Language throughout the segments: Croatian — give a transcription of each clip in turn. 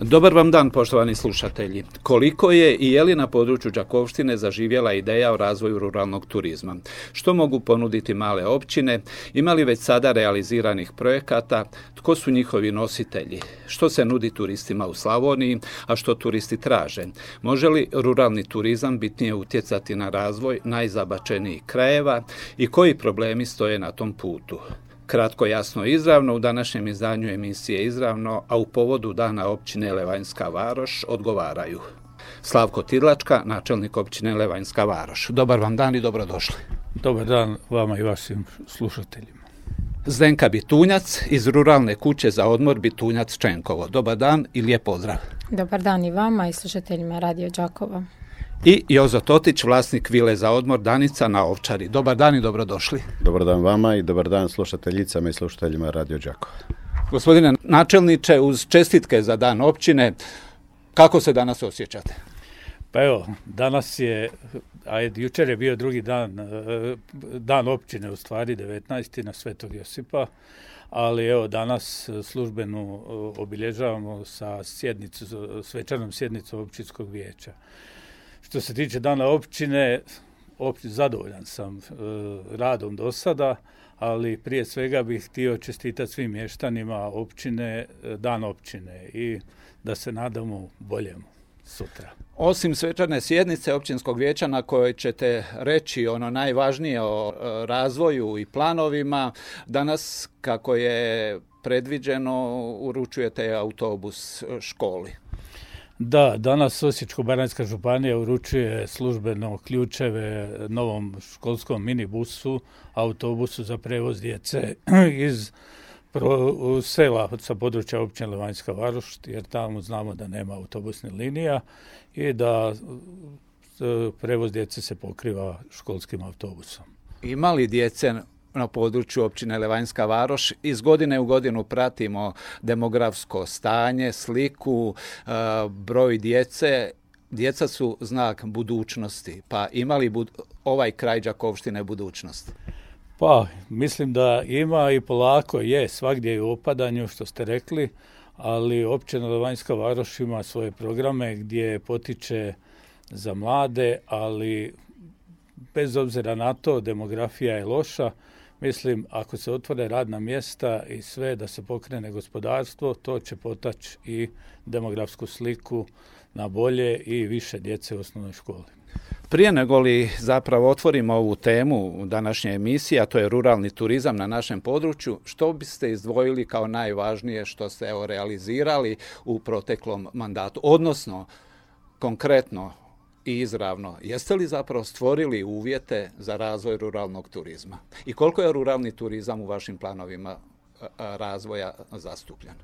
Dobar vam dan, poštovani slušatelji. Koliko je i je li na području Đakovštine zaživjela ideja o razvoju ruralnog turizma? Što mogu ponuditi male općine? Ima li već sada realiziranih projekata? Tko su njihovi nositelji? Što se nudi turistima u Slavoniji, a što turisti traže? Može li ruralni turizam bitnije utjecati na razvoj najzabačenijih krajeva i koji problemi stoje na tom putu? Kratko, jasno, izravno u današnjem izdanju emisije Izravno, a u povodu dana općine Levanjska Varoš odgovaraju. Slavko Tidlačka, načelnik općine Levanjska Varoš. Dobar vam dan i dobrodošli. Dobar dan vama i vašim slušateljima. Zdenka Bitunjac iz ruralne kuće za odmor Bitunjac Čenkovo. Dobar dan i lijep pozdrav. Dobar dan i vama i slušateljima Radio Đakova. I Jozo Totić, vlasnik vile za odmor Danica na Ovčari. Dobar dan i dobrodošli. Dobar dan vama i dobar dan slušateljicama i slušateljima Radio Đakova. Gospodine načelniče, uz čestitke za dan općine, kako se danas osjećate? Pa evo, danas je, a jučer je bio drugi dan, e, dan općine u stvari, 19. na Svetog Josipa, ali evo danas e, službenu e, obilježavamo sa sjednicu, svečanom sjednicom općinskog vijeća. Što se tiče dana općine, opći, zadovoljan sam e, radom do sada, ali prije svega bih htio čestitati svim mještanima općine, e, dan općine i da se nadamo boljemu sutra. Osim svečane sjednice općinskog vijeća na kojoj ćete reći ono najvažnije o e, razvoju i planovima, danas kako je predviđeno uručujete autobus školi. Da, danas Osječko-baranjska županija uručuje službeno ključeve novom školskom minibusu, autobusu za prevoz djece iz sela sa područja općine Levanjska Varoš, jer tamo znamo da nema autobusnih linija i da e, prevoz djece se pokriva školskim autobusom. Ima li djece na području općine Levanjska Varoš? Iz godine u godinu pratimo demografsko stanje, sliku, e, broj djece. Djeca su znak budućnosti, pa ima li ovaj kraj Đakovštine budućnost? Pa, mislim da ima i polako je, svagdje je u opadanju, što ste rekli, ali općina Levanjska Varoš ima svoje programe gdje potiče za mlade, ali bez obzira na to, demografija je loša. Mislim, ako se otvore radna mjesta i sve da se pokrene gospodarstvo, to će potaći i demografsku sliku na bolje i više djece u osnovnoj školi. Prije nego li zapravo otvorimo ovu temu današnje emisije, a to je ruralni turizam na našem području, što biste izdvojili kao najvažnije što ste evo, realizirali u proteklom mandatu? Odnosno, konkretno i izravno, jeste li zapravo stvorili uvjete za razvoj ruralnog turizma? I koliko je ruralni turizam u vašim planovima a, a, razvoja zastupljen?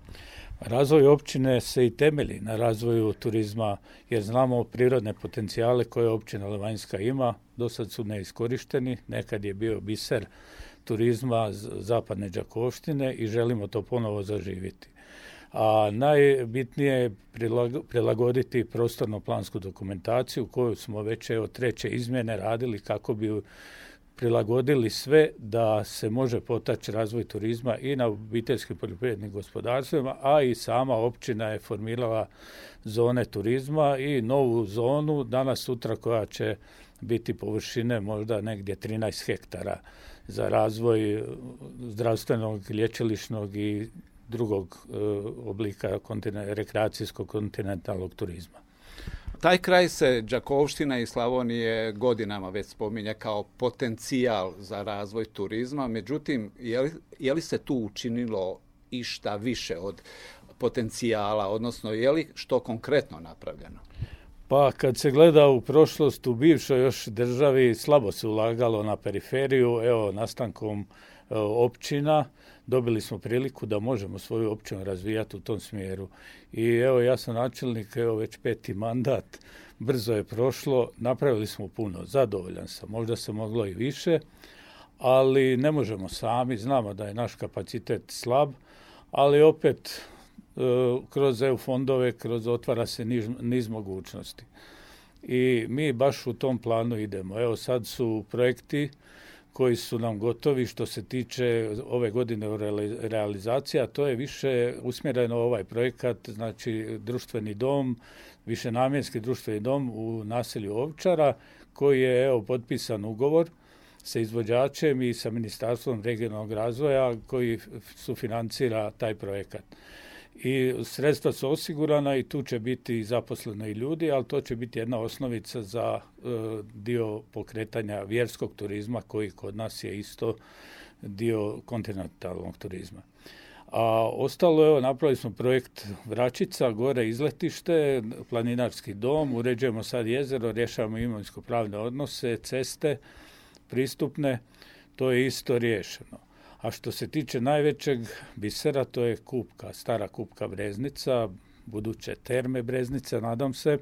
Razvoj općine se i temelji na razvoju turizma jer znamo prirodne potencijale koje općina Levanjska ima, do sad su neiskorišteni, nekad je bio biser turizma zapadne Đakovštine i želimo to ponovo zaživiti. A najbitnije je prilago- prilagoditi prostorno-plansku dokumentaciju koju smo već evo treće izmjene radili kako bi prilagodili sve da se može potaći razvoj turizma i na obiteljskim poljoprivrednim gospodarstvima, a i sama općina je formirala zone turizma i novu zonu danas sutra koja će biti površine možda negdje 13 hektara za razvoj zdravstvenog, lječilišnog i drugog e, oblika kontine- rekreacijskog kontinentalnog turizma. Taj kraj se Đakovština i Slavonije godinama već spominje kao potencijal za razvoj turizma, međutim, je li, je li se tu učinilo išta više od potencijala, odnosno je li što konkretno napravljeno? Pa kad se gleda u prošlost u bivšoj još državi slabo se ulagalo na periferiju, evo nastankom e, općina dobili smo priliku da možemo svoju općinu razvijati u tom smjeru. I evo ja sam načelnik, evo već peti mandat, brzo je prošlo, napravili smo puno, zadovoljan sam, možda se moglo i više, ali ne možemo sami, znamo da je naš kapacitet slab, ali opet e, kroz EU fondove, kroz otvara se niz, niz mogućnosti. I mi baš u tom planu idemo. Evo sad su projekti koji su nam gotovi što se tiče ove godine realizacija, to je više usmjereno ovaj projekat, znači društveni dom, višenamjenski društveni dom u naselju Ovčara, koji je evo potpisan ugovor sa izvođačem i sa Ministarstvom regionalnog razvoja koji sufinancira taj projekat. I sredstva su osigurana i tu će biti zaposleno i ljudi, ali to će biti jedna osnovica za e, dio pokretanja vjerskog turizma koji kod nas je isto dio kontinentalnog turizma. A ostalo, evo, napravili smo projekt Vračica, gore izletište, planinarski dom, uređujemo sad jezero, rješavamo imovinsko-pravne odnose, ceste, pristupne, to je isto riješeno. A što se tiče najvećeg bisera, to je kupka, stara kupka Breznica, buduće terme Breznice, nadam se.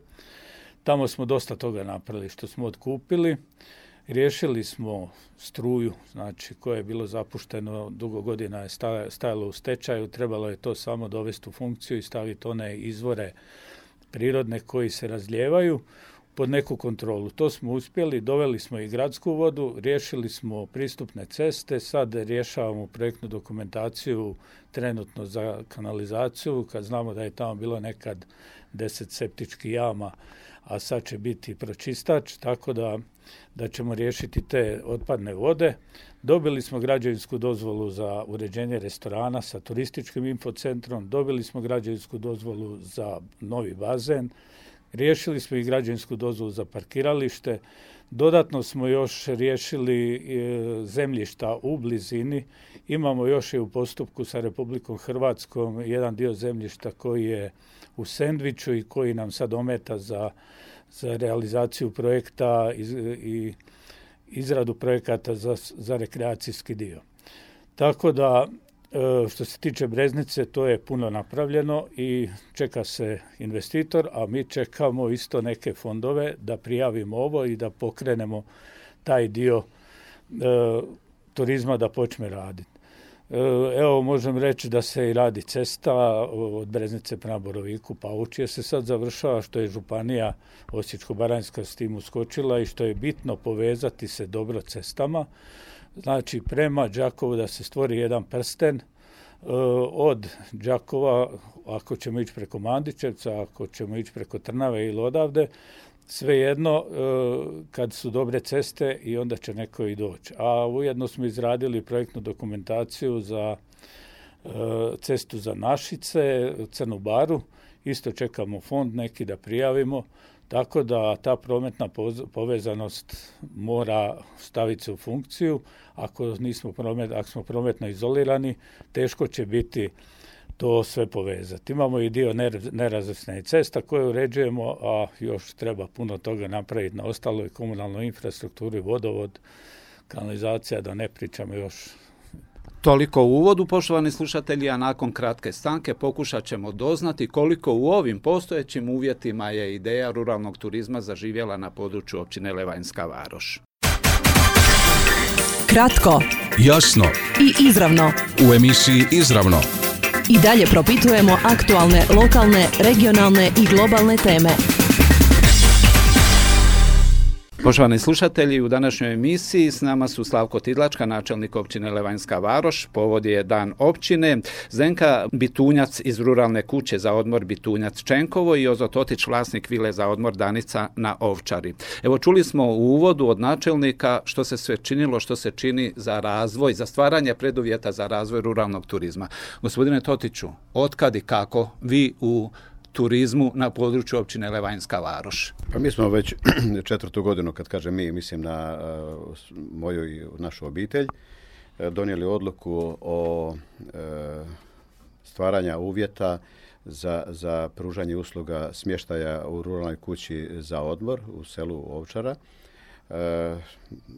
Tamo smo dosta toga napravili što smo otkupili. Riješili smo struju, znači koje je bilo zapušteno, dugo godina je stajalo u stečaju, trebalo je to samo dovesti u funkciju i staviti one izvore prirodne koji se razljevaju pod neku kontrolu. To smo uspjeli, doveli smo i gradsku vodu, riješili smo pristupne ceste, sad rješavamo projektnu dokumentaciju trenutno za kanalizaciju, kad znamo da je tamo bilo nekad deset septičkih jama, a sad će biti pročistač, tako da, da ćemo riješiti te otpadne vode. Dobili smo građevinsku dozvolu za uređenje restorana sa turističkim infocentrom, dobili smo građevinsku dozvolu za novi bazen, Riješili smo i građansku dozvolu za parkiralište. Dodatno smo još riješili e, zemljišta u blizini. Imamo još i u postupku sa Republikom Hrvatskom jedan dio zemljišta koji je u Sendviču i koji nam sad ometa za, za realizaciju projekta i, i izradu projekata za, za rekreacijski dio. Tako da što se tiče Breznice, to je puno napravljeno i čeka se investitor, a mi čekamo isto neke fondove da prijavimo ovo i da pokrenemo taj dio e, turizma da počne raditi. E, evo, možem reći da se i radi cesta od Breznice prema Boroviku, Paučije se sad završava, što je Županija Osječko-Baranjska s tim uskočila i što je bitno povezati se dobro cestama znači prema Đakovu da se stvori jedan prsten e, od Đakova, ako ćemo ići preko Mandićevca, ako ćemo ići preko Trnave ili odavde, svejedno e, kad su dobre ceste i onda će neko i doći. A ujedno smo izradili projektnu dokumentaciju za e, cestu za Našice, Crnu Baru, isto čekamo fond neki da prijavimo, tako da ta prometna povezanost mora staviti se u funkciju. Ako, nismo promet, ako smo prometno izolirani, teško će biti to sve povezati. Imamo i dio nerazvrstane cesta koje uređujemo, a još treba puno toga napraviti na ostaloj komunalnoj infrastrukturi, vodovod, kanalizacija, da ne pričamo još Toliko u uvodu, poštovani slušatelji, a nakon kratke stanke pokušat ćemo doznati koliko u ovim postojećim uvjetima je ideja ruralnog turizma zaživjela na području općine Levanjska Varoš. Kratko, jasno i izravno. U emisiji Izravno. I dalje propitujemo aktualne, lokalne, regionalne i globalne teme. Poštovani slušatelji, u današnjoj emisiji s nama su Slavko Tidlačka, načelnik općine Levanjska Varoš, povod je dan općine, Zenka Bitunjac iz ruralne kuće za odmor Bitunjac Čenkovo i Ozo Totić, vlasnik vile za odmor Danica na Ovčari. Evo čuli smo u uvodu od načelnika što se sve činilo, što se čini za razvoj, za stvaranje preduvjeta za razvoj ruralnog turizma. Gospodine Totiću, otkad i kako vi u turizmu na području općine Levanjska Varoš? Pa mi smo već četvrtu godinu, kad kažem mi, mislim na uh, moju i našu obitelj, uh, donijeli odluku o uh, stvaranja uvjeta za, za pružanje usluga smještaja u ruralnoj kući za odmor u selu Ovčara.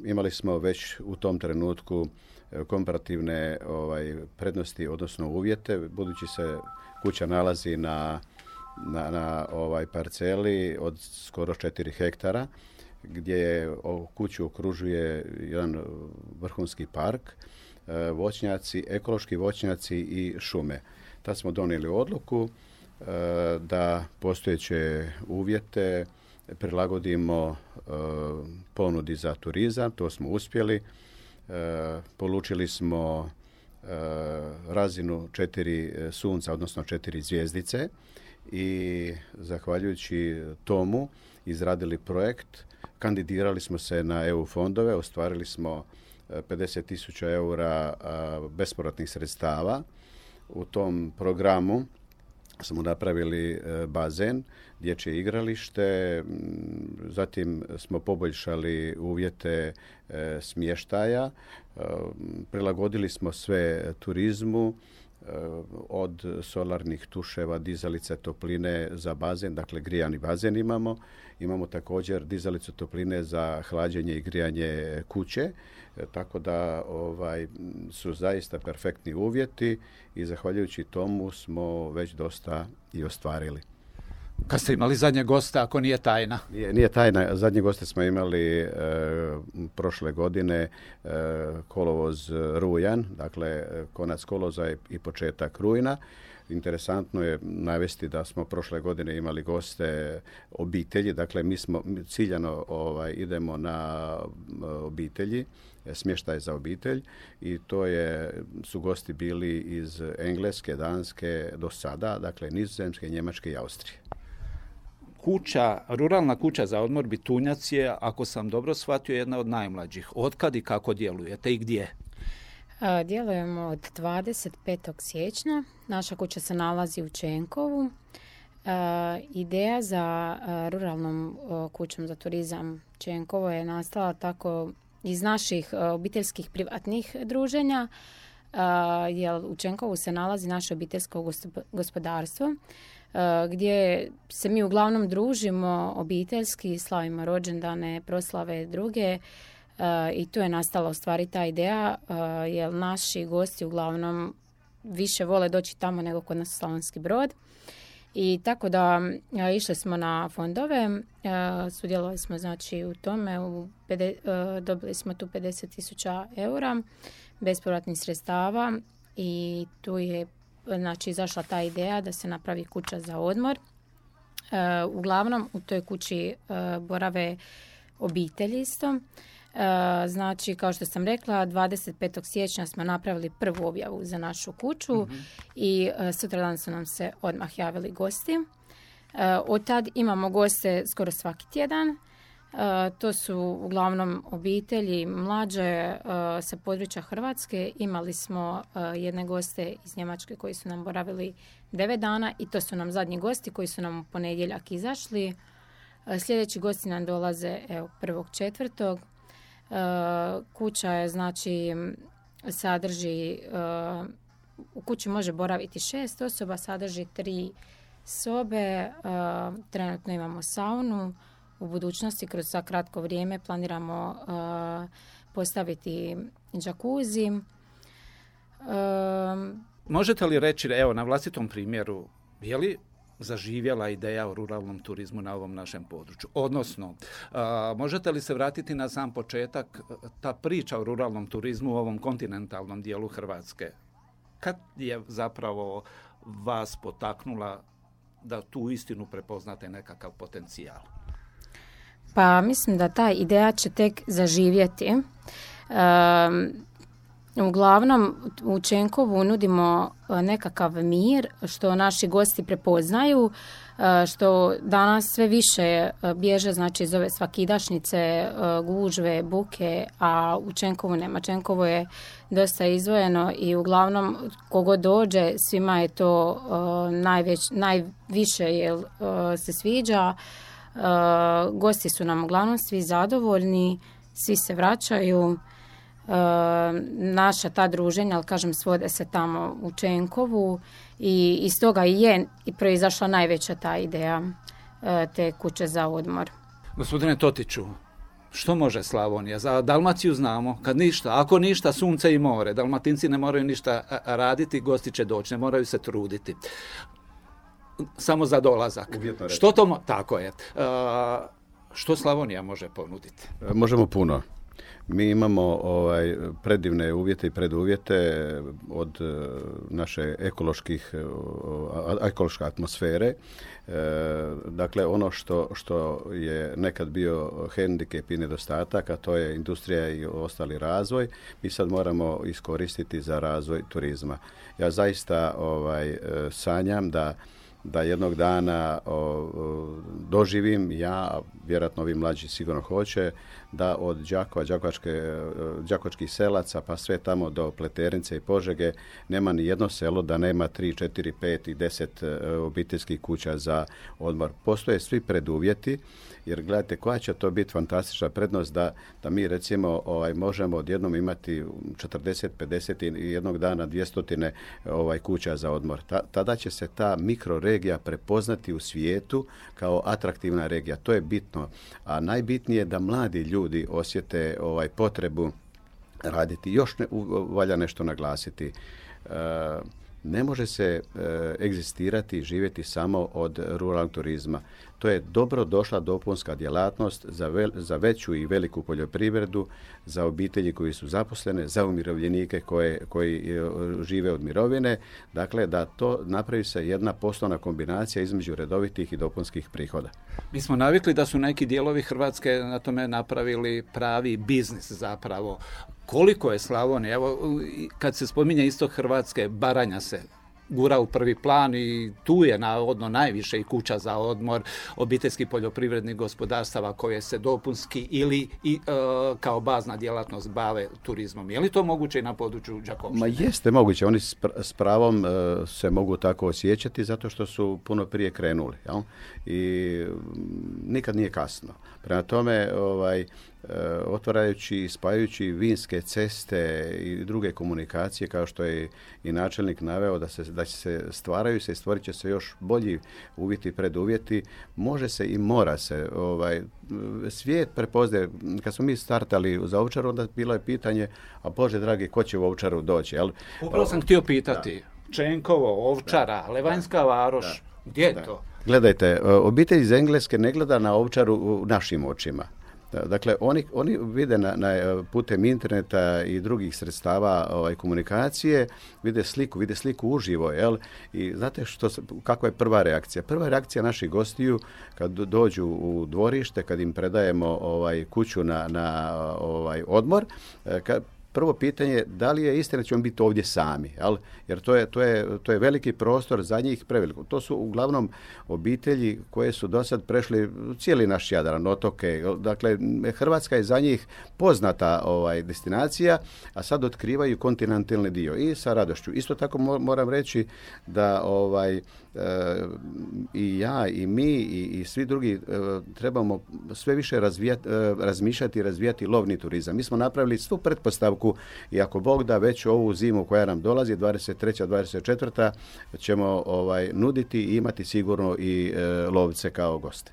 Imali smo već u tom trenutku komparativne ovaj, prednosti, odnosno uvjete, budući se kuća nalazi na na, na ovaj parceli od skoro 4 hektara gdje kuću okružuje jedan vrhunski park, e, voćnjaci, ekološki voćnjaci i šume. Tad smo donijeli odluku e, da postojeće uvjete prilagodimo e, ponudi za turizam, to smo uspjeli. Polučili smo razinu četiri sunca, odnosno četiri zvijezdice i zahvaljujući tomu izradili projekt Kandidirali smo se na EU fondove, ostvarili smo 50 e, tisuća eura bespovratnih sredstava. U tom programu smo napravili e, bazen, dječje igralište, zatim smo poboljšali uvjete e, smještaja, prilagodili smo sve turizmu, od solarnih tuševa, dizalice, topline za bazen, dakle grijani bazen imamo. Imamo također dizalicu topline za hlađenje i grijanje kuće, e, tako da ovaj, su zaista perfektni uvjeti i zahvaljujući tomu smo već dosta i ostvarili. Kad ste imali zadnje goste, ako nije tajna? Nije, nije tajna. Zadnje goste smo imali e, prošle godine e, kolovoz Rujan, dakle konac koloza i početak rujna. Interesantno je navesti da smo prošle godine imali goste obitelji, dakle mi smo ciljano ovaj, idemo na obitelji, smještaj za obitelj i to je, su gosti bili iz Engleske, Danske do sada, dakle Nizozemske, Njemačke i Austrije kuća, ruralna kuća za odmor Bitunjac je, ako sam dobro shvatio, jedna od najmlađih. Otkad i kako djelujete i gdje? Djelujemo od 25. siječnja. Naša kuća se nalazi u Čenkovu. Ideja za ruralnom kućom za turizam Čenkovo je nastala tako iz naših obiteljskih privatnih druženja, jer u Čenkovu se nalazi naše obiteljsko gospodarstvo gdje se mi uglavnom družimo obiteljski, slavimo rođendane, proslave druge i tu je nastala u stvari ta ideja jer naši gosti uglavnom više vole doći tamo nego kod nas u Slavonski brod. I tako da išli smo na fondove, sudjelovali smo znači u tome, u, dobili smo tu 50 tisuća eura bespovratnih sredstava i tu je znači izašla ta ideja da se napravi kuća za odmor. E, uglavnom u toj kući e, borave obitelji isto. E, znači, kao što sam rekla, 25. siječnja smo napravili prvu objavu za našu kuću mm i sutradan su nam se odmah javili gosti. Od tad imamo goste skoro svaki tjedan. To su uglavnom obitelji mlađe sa područja Hrvatske. Imali smo jedne goste iz Njemačke koji su nam boravili 9 dana i to su nam zadnji gosti koji su nam u ponedjeljak izašli. Sljedeći gosti nam dolaze evo, prvog četvrtog. Kuća je znači sadrži u kući može boraviti šest osoba, sadrži tri sobe, trenutno imamo saunu, u budućnosti kroz za kratko vrijeme planiramo uh, postaviti džakuzi. Uh, Možete li reći, evo na vlastitom primjeru, je li zaživjela ideja o ruralnom turizmu na ovom našem području? Odnosno, uh, možete li se vratiti na sam početak, ta priča o ruralnom turizmu u ovom kontinentalnom dijelu Hrvatske? Kad je zapravo vas potaknula da tu istinu prepoznate nekakav potencijal? Pa mislim da ta ideja će tek zaživjeti. uglavnom u Čenkovu nudimo e, nekakav mir što naši gosti prepoznaju, e, što danas sve više e, bježe znači iz ove svakidašnjice, gužve, buke, a u Čenkovu nema. Čenkovo je dosta izvojeno i uglavnom kogo dođe svima je to najveć, najviše jel, se sviđa. Uh, gosti su nam uglavnom svi zadovoljni, svi se vraćaju. Uh, naša ta druženja, ali kažem, svode se tamo u Čenkovu i iz toga je i proizašla najveća ta ideja uh, te kuće za odmor. Gospodine Totiću, što može Slavonija? Za Dalmaciju znamo, kad ništa, ako ništa, sunce i more. Dalmatinci ne moraju ništa raditi, gosti će doći, ne moraju se truditi samo za dolazak. Što to, tako je. što Slavonija može ponuditi? Možemo puno. Mi imamo ovaj predivne uvjete i preduvjete od e, naše ekoloških e, ekološke atmosfere. E, dakle, ono što, što je nekad bio hendikep i nedostatak, a to je industrija i ostali razvoj, mi sad moramo iskoristiti za razvoj turizma. Ja zaista ovaj sanjam da da jednog dana doživim ja, vjerojatno ovi mlađi sigurno hoće, da od Đakova, Đakovačkih selaca pa sve tamo do Pleternice i Požege nema ni jedno selo da nema 3, 4, 5 i 10 e, obiteljskih kuća za odmor. Postoje svi preduvjeti jer gledajte koja će to biti fantastična prednost da, da mi recimo ovaj, možemo odjednom imati 40, 50 i jednog dana 200 ovaj, kuća za odmor. tada će se ta mikroregija prepoznati u svijetu kao atraktivna regija. To je bitno. A najbitnije je da mladi ljudi osjete ovaj potrebu raditi. Još ne, valja nešto naglasiti. E, ne može se e, egzistirati i živjeti samo od ruralnog turizma. To je dobro došla dopunska djelatnost za, za veću i veliku poljoprivredu, za obitelji koji su zaposlene, za umirovljenike koje, koji e, žive od mirovine. Dakle, da to napravi se jedna poslovna kombinacija između redovitih i dopunskih prihoda. Mi smo navikli da su neki dijelovi Hrvatske na tome napravili pravi biznis zapravo. Koliko je Slavonija? Evo, kad se spominje istok Hrvatske, Baranja se gura u prvi plan i tu je navodno najviše i kuća za odmor obiteljskih poljoprivrednih gospodarstava koje se dopunski ili i, e, kao bazna djelatnost bave turizmom. Je li to moguće i na području Đakovštine? Ma jeste moguće. Oni s pravom e, se mogu tako osjećati zato što su puno prije krenuli. Jel? I nikad nije kasno. Prema tome, ovaj, otvarajući i spajajući vinske ceste i druge komunikacije kao što je i načelnik naveo da se da će se stvaraju se i stvorit će se još bolji uvjeti preduvjeti. Može se i mora se ovaj svijet prepoznaje kad smo mi startali za Ovčaru onda bilo je pitanje a bože dragi ko će u Ovčaru doći? Jel? Upravo sam htio pitati. Čenkovo, Ovčara, Levanjska varoš, gdje je to? Gledajte, obitelj iz Engleske ne gleda na Ovčaru u našim očima. Dakle, oni, oni vide na, na, putem interneta i drugih sredstava ovaj, komunikacije, vide sliku, vide sliku uživo, jel? I znate što, kakva je prva reakcija? Prva reakcija naših gostiju kad dođu u dvorište, kad im predajemo ovaj, kuću na, na ovaj, odmor, e, kad prvo pitanje da li je istina da ćemo biti ovdje sami, jel? jer to je, to, je, to je veliki prostor za njih preveliko. To su uglavnom obitelji koje su do sad prešli cijeli naš Jadran, otoke. Dakle, Hrvatska je za njih poznata ovaj destinacija, a sad otkrivaju kontinentalni dio i sa radošću. Isto tako moram reći da ovaj E, i ja i mi i, i svi drugi e, trebamo sve više razvijati, e, razmišljati i razvijati lovni turizam. Mi smo napravili svu pretpostavku i ako Bog da već ovu zimu koja nam dolazi, 23. 24. ćemo ovaj, nuditi i imati sigurno i lovce kao goste.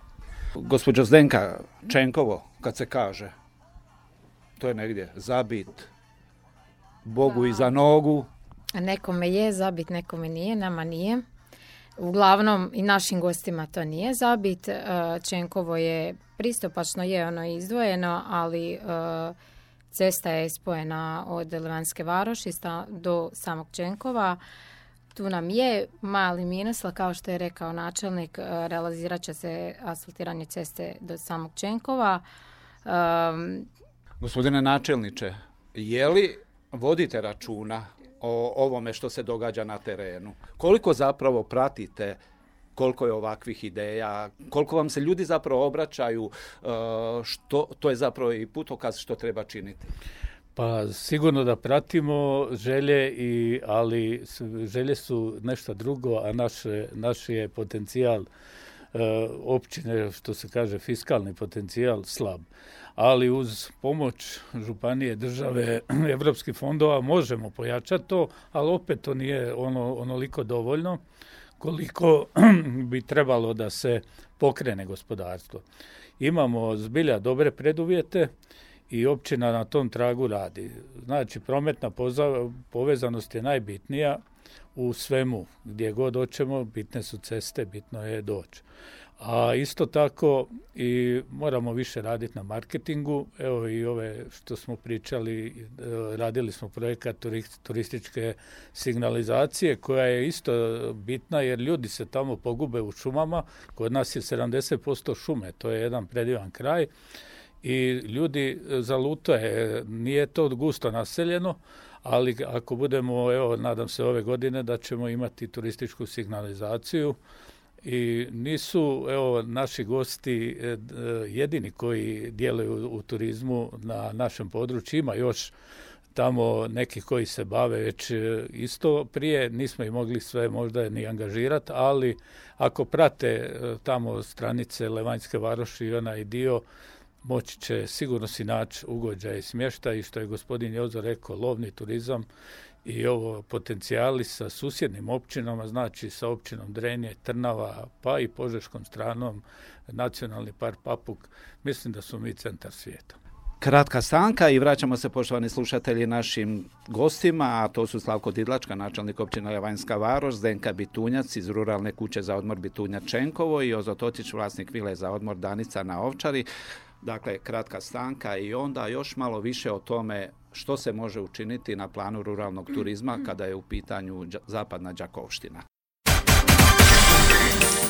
Gospođo Zdenka, Čenkovo, kad se kaže, to je negdje zabit, Bogu i za nogu. Nekome je zabit, nekome nije, nama nije. Uglavnom i našim gostima to nije zabit. E, Čenkovo je pristupačno, je ono izdvojeno, ali e, cesta je spojena od Levanske varoši do samog Čenkova. Tu nam je mali minus, kao što je rekao načelnik, e, realizirat će se asfaltiranje ceste do samog Čenkova. Gospodine načelniče, je li vodite računa o ovome što se događa na terenu. Koliko zapravo pratite koliko je ovakvih ideja, koliko vam se ljudi zapravo obraćaju, e, što, to je zapravo i putokaz što treba činiti. Pa sigurno da pratimo želje, i, ali želje su nešto drugo, a naš, naš je potencijal e, općine, što se kaže fiskalni potencijal slab ali uz pomoć županije, države, evropskih fondova možemo pojačati to, ali opet to nije ono, onoliko dovoljno koliko bi trebalo da se pokrene gospodarstvo. Imamo zbilja dobre preduvjete i općina na tom tragu radi. Znači, prometna povezanost je najbitnija. u svemu, gdje god hoćemo, bitne su ceste, bitno je doći. A isto tako i moramo više raditi na marketingu. Evo i ove što smo pričali, e, radili smo projekat turističke signalizacije koja je isto bitna jer ljudi se tamo pogube u šumama. Kod nas je 70% šume, to je jedan predivan kraj i ljudi zalutaje, nije to gusto naseljeno, ali ako budemo, evo, nadam se ove godine da ćemo imati turističku signalizaciju i nisu evo naši gosti e, jedini koji djeluju u turizmu na našem području. Ima još tamo neki koji se bave već e, isto prije. Nismo ih mogli sve možda ni angažirati ali ako prate e, tamo stranice Levanjske varoši i onaj dio moći će sigurno si naći ugođaj i smještaj i što je gospodin Jozo rekao lovni turizam i ovo potencijali sa susjednim općinama, znači sa općinom Drenje, Trnava, pa i Požeškom stranom, nacionalni park Papuk, mislim da su mi centar svijeta. Kratka stanka i vraćamo se poštovani slušatelji našim gostima, a to su Slavko Didlačka, načelnik općine Levanjska Varoš, Zdenka Bitunjac iz ruralne kuće za odmor Bitunja Čenkovo i Ozo Totić, vlasnik vile za odmor Danica na Ovčari. Dakle, kratka stanka i onda još malo više o tome što se može učiniti na planu ruralnog turizma kada je u pitanju zapadna Đakovština.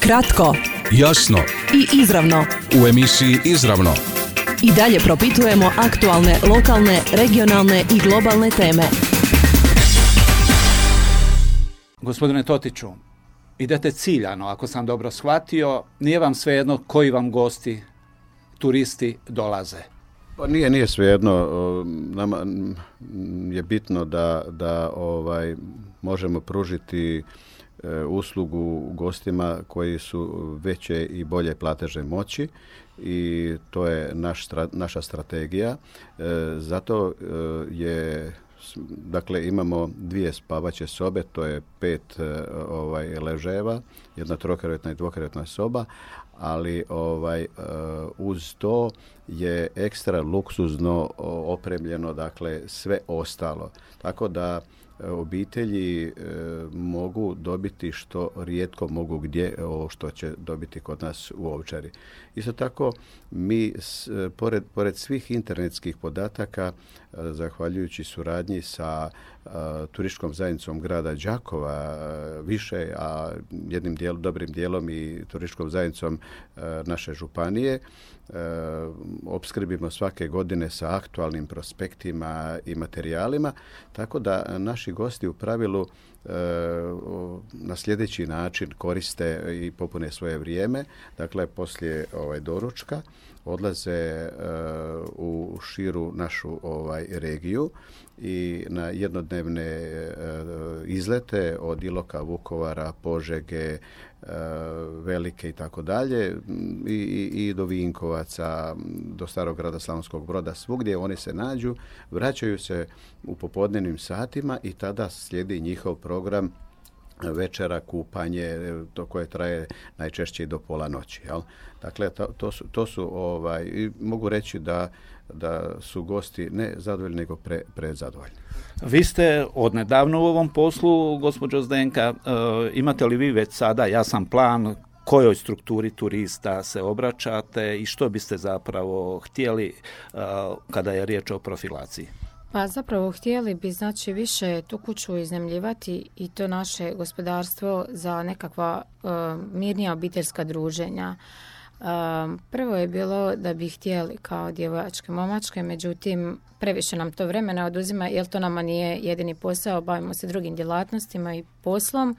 Kratko, jasno i izravno. U emisiji Izravno. I dalje propitujemo aktualne, lokalne, regionalne i globalne teme. Gospodine Totiću, idete ciljano, ako sam dobro shvatio, nije vam svejedno koji vam gosti turisti dolaze? Pa nije, nije svejedno. Nama je bitno da, da ovaj, možemo pružiti e, uslugu gostima koji su veće i bolje plateže moći i to je naš, naša strategija. E, zato e, je dakle imamo dvije spavaće sobe, to je pet ovaj leževa, jedna trokrevetna i dvokrevetna soba, ali ovaj uz to je ekstra luksuzno opremljeno dakle sve ostalo tako da e, obitelji e, mogu dobiti što rijetko mogu gdje ovo što će dobiti kod nas u Ovčari. Isto tako mi pored, pored svih internetskih podataka zahvaljujući suradnji sa turističkom zajednicom grada Đakova više, a jednim dijelom, dobrim dijelom i turističkom zajednicom naše županije. Opskrbimo svake godine sa aktualnim prospektima i materijalima, tako da naši gosti u pravilu na sljedeći način koriste i popune svoje vrijeme. Dakle, poslije ovaj, doručka odlaze u širu našu ovaj regiju i na jednodnevne e, izlete od Iloka, Vukovara, Požege, e, Velike i tako dalje i do Vinkovaca, do Starog grada Slavonskog broda, svugdje oni se nađu, vraćaju se u popodnevnim satima i tada slijedi njihov program večera, kupanje, to koje traje najčešće i do pola noći. Jel? Dakle, to, to, su, to su ovaj, i mogu reći da da su gosti ne zadovoljni, nego pre, prezadovoljni. Vi ste odnedavno u ovom poslu, gospođo Zdenka, e, imate li vi već sada jasan plan kojoj strukturi turista se obraćate i što biste zapravo htjeli e, kada je riječ o profilaciji? Pa zapravo htjeli bi znači više tu kuću iznemljivati i to naše gospodarstvo za nekakva e, mirnija obiteljska druženja. Prvo je bilo da bi htjeli kao djevojačke momačke, međutim previše nam to vremena oduzima jer to nama nije jedini posao, bavimo se drugim djelatnostima i poslom.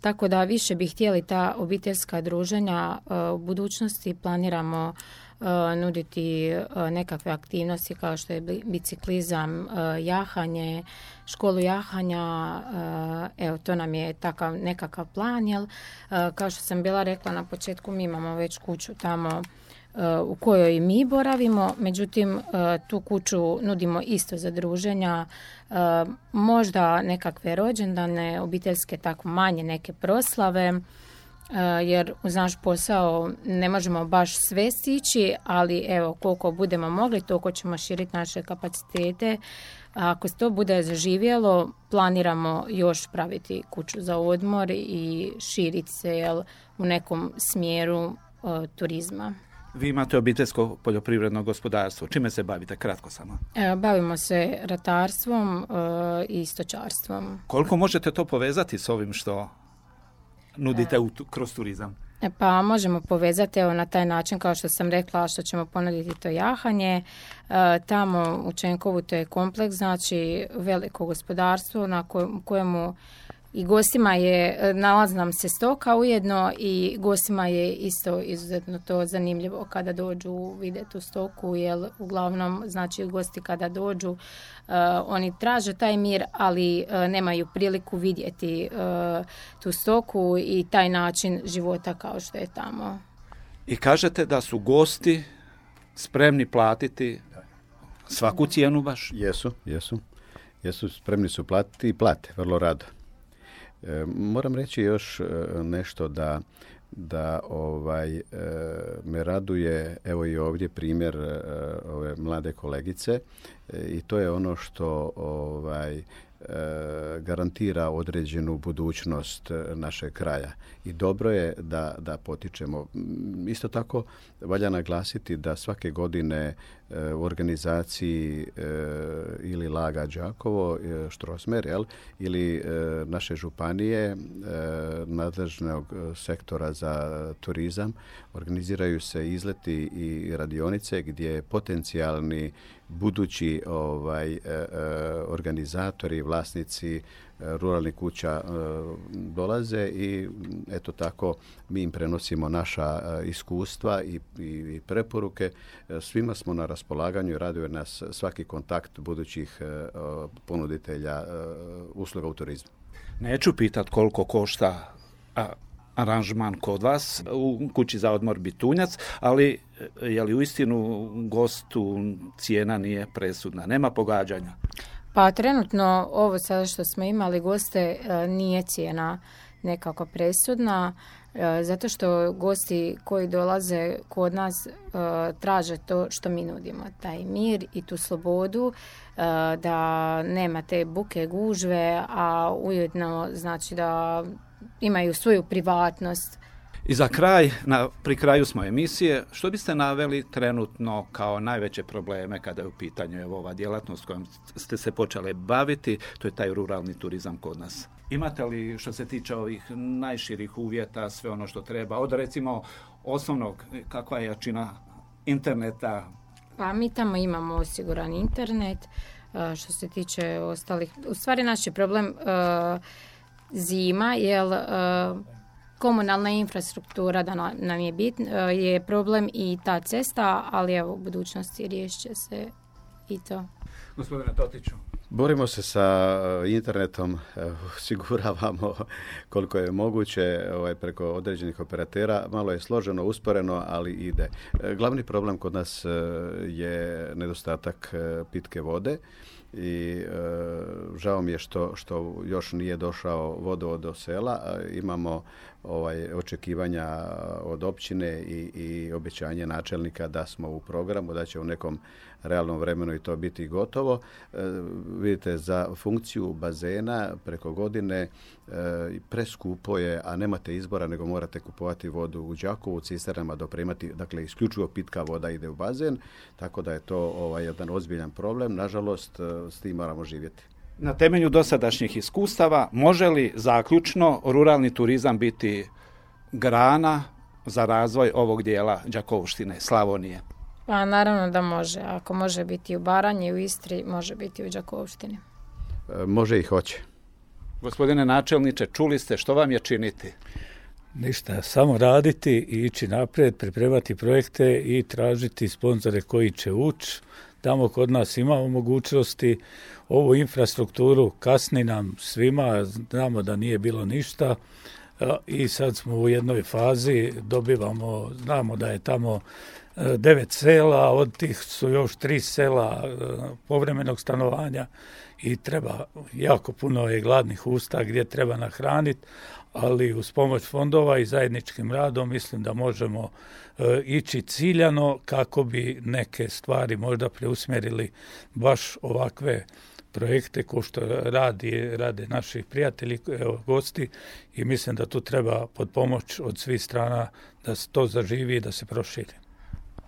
Tako da više bi htjeli ta obiteljska druženja u budućnosti planiramo nuditi nekakve aktivnosti kao što je biciklizam, jahanje, školu jahanja, evo to nam je takav nekakav plan, jel? Kao što sam bila rekla na početku mi imamo već kuću tamo u kojoj mi boravimo, međutim tu kuću nudimo isto za druženja, možda nekakve rođendane, obiteljske tako manje neke proslave, jer uz naš posao ne možemo baš sve stići, ali evo koliko budemo mogli, toliko ćemo širiti naše kapacitete. Ako se to bude zaživjelo, planiramo još praviti kuću za odmor i širiti se jel, u nekom smjeru turizma. Vi imate obiteljsko poljoprivredno gospodarstvo. Čime se bavite? Kratko samo. E, bavimo se ratarstvom e, i stočarstvom. Koliko možete to povezati s ovim što nudite u, kroz turizam? E, pa možemo povezati evo, na taj način kao što sam rekla što ćemo ponuditi to jahanje. tamo u Čenkovu to je kompleks, znači veliko gospodarstvo na kojemu i gostima je, e, nalazi nam se stoka ujedno i gostima je isto izuzetno to zanimljivo kada dođu vide tu stoku, jer uglavnom znači gosti kada dođu uh, oni traže taj mir, ali uh, nemaju priliku vidjeti uh, tu stoku i taj način života kao što je tamo. I kažete da su gosti spremni platiti svaku cijenu baš? Jesu, jesu. Jesu spremni su platiti i plate, vrlo rado. E, moram reći još e, nešto da da ovaj e, me raduje evo i ovdje primjer ove mlade kolegice i to je ono što ovaj garantira određenu budućnost našeg kraja. I dobro je da, da potičemo. Isto tako valja naglasiti da svake godine u organizaciji e, ili Laga Đakovo, e, Štrosmer, jel, ili e, naše županije nadležnog sektora za turizam organiziraju se izleti i radionice gdje potencijalni budući ovaj organizatori, vlasnici ruralnih kuća e, dolaze i eto tako mi im prenosimo naša e, iskustva i, i preporuke. E, svima smo na raspolaganju i raduje nas svaki kontakt budućih ponuditelja usluga u turizmu. Neću pitat koliko košta aranžman kod vas u kući za odmor Bitunjac, ali je li u istinu gostu cijena nije presudna? Nema pogađanja? Pa trenutno ovo sada što smo imali goste e, nije cijena nekako presudna e, zato što gosti koji dolaze kod nas e, traže to što mi nudimo, taj mir i tu slobodu da nema te buke gužve, a ujedno znači da imaju svoju privatnost i za kraj, na, pri kraju smo emisije, što biste naveli trenutno kao najveće probleme kada je u pitanju evo, ova djelatnost kojom ste se počeli baviti, to je taj ruralni turizam kod nas. Imate li što se tiče ovih najširih uvjeta, sve ono što treba, od recimo osnovnog, kakva je jačina interneta? Pa mi tamo imamo osiguran internet, što se tiče ostalih, u stvari naš je problem zima, jer komunalna infrastruktura da nam je bit, e, je problem i ta cesta, ali evo u budućnosti riješit će se i to. Gospodine Totiću. Borimo se sa e, internetom, osiguravamo koliko je moguće ovaj, preko određenih operatera. Malo je složeno, usporeno, ali ide. E, glavni problem kod nas je nedostatak pitke vode i e, žao mi je što, što još nije došao vodovod do sela. Imamo ovaj očekivanja od općine i, i obećanje načelnika da smo u programu, da će u nekom realnom vremenu i to biti gotovo. E, vidite, za funkciju bazena preko godine e, preskupo je, a nemate izbora nego morate kupovati vodu u Đakovu, cisternama dopremati, dakle isključivo pitka voda ide u bazen, tako da je to ovaj, jedan ozbiljan problem. Nažalost, e, s tim moramo živjeti. Na temelju dosadašnjih iskustava može li zaključno ruralni turizam biti grana za razvoj ovog dijela Đakovštine, Slavonije? Pa naravno da može. Ako može biti u Baranji, u Istri, može biti u Đakovštini. E, može i hoće. Gospodine načelniče, čuli ste što vam je činiti? Ništa, samo raditi i ići naprijed, pripremati projekte i tražiti sponzore koji će ući. Tamo kod nas imamo mogućnosti, ovu infrastrukturu kasni nam svima, znamo da nije bilo ništa i sad smo u jednoj fazi, dobivamo, znamo da je tamo devet sela, od tih su još tri sela povremenog stanovanja i treba jako puno je gladnih usta gdje treba nahraniti, ali uz pomoć fondova i zajedničkim radom mislim da možemo e, ići ciljano kako bi neke stvari možda preusmjerili baš ovakve projekte ko što radi, rade naši prijatelji, evo, gosti i mislim da tu treba pod pomoć od svih strana da se to zaživi i da se proširi.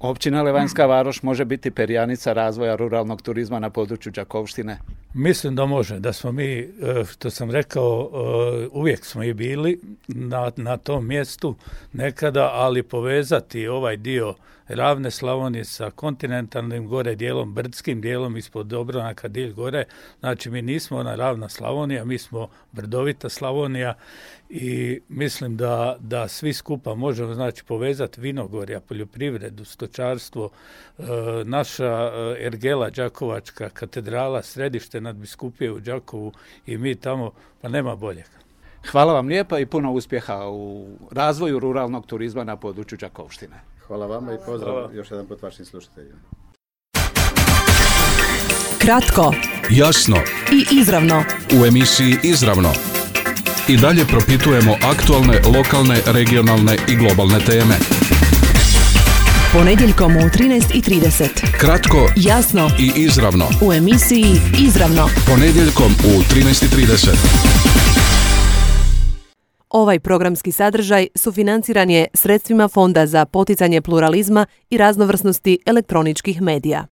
Općina Levanjska Varoš može biti perjanica razvoja ruralnog turizma na području Đakovštine? Mislim da može, da smo mi, e, što sam rekao, e, uvijek smo i bili na, na tom mjestu nekada, ali povezati ovaj dio ravne Slavonije sa kontinentalnim gore dijelom, brdskim dijelom ispod Dobronaka dilj gore. Znači mi nismo ona ravna Slavonija, mi smo brdovita Slavonija i mislim da, da svi skupa možemo znači povezati vinogorja, poljoprivredu, stočarstvo, e, naša Ergela Đakovačka katedrala, središte nadbiskupije u Đakovu i mi tamo, pa nema boljega. Hvala vam lijepa i puno uspjeha u razvoju ruralnog turizma na području Đakovštine. Hvala vama i pozdrav još jedan put vašim slušateljima. Kratko, Jasno i izravno. u emisiji Izravno. I dalje propitujemo aktualne, lokalne, regionalne i globalne teme. Ponedjeljkom u 13.30. Kratko Jasno i izravno. u emisiji Izravno. Ponedjeljkom u 13.30. Ovaj programski sadržaj sufinanciran je sredstvima Fonda za poticanje pluralizma i raznovrsnosti elektroničkih medija.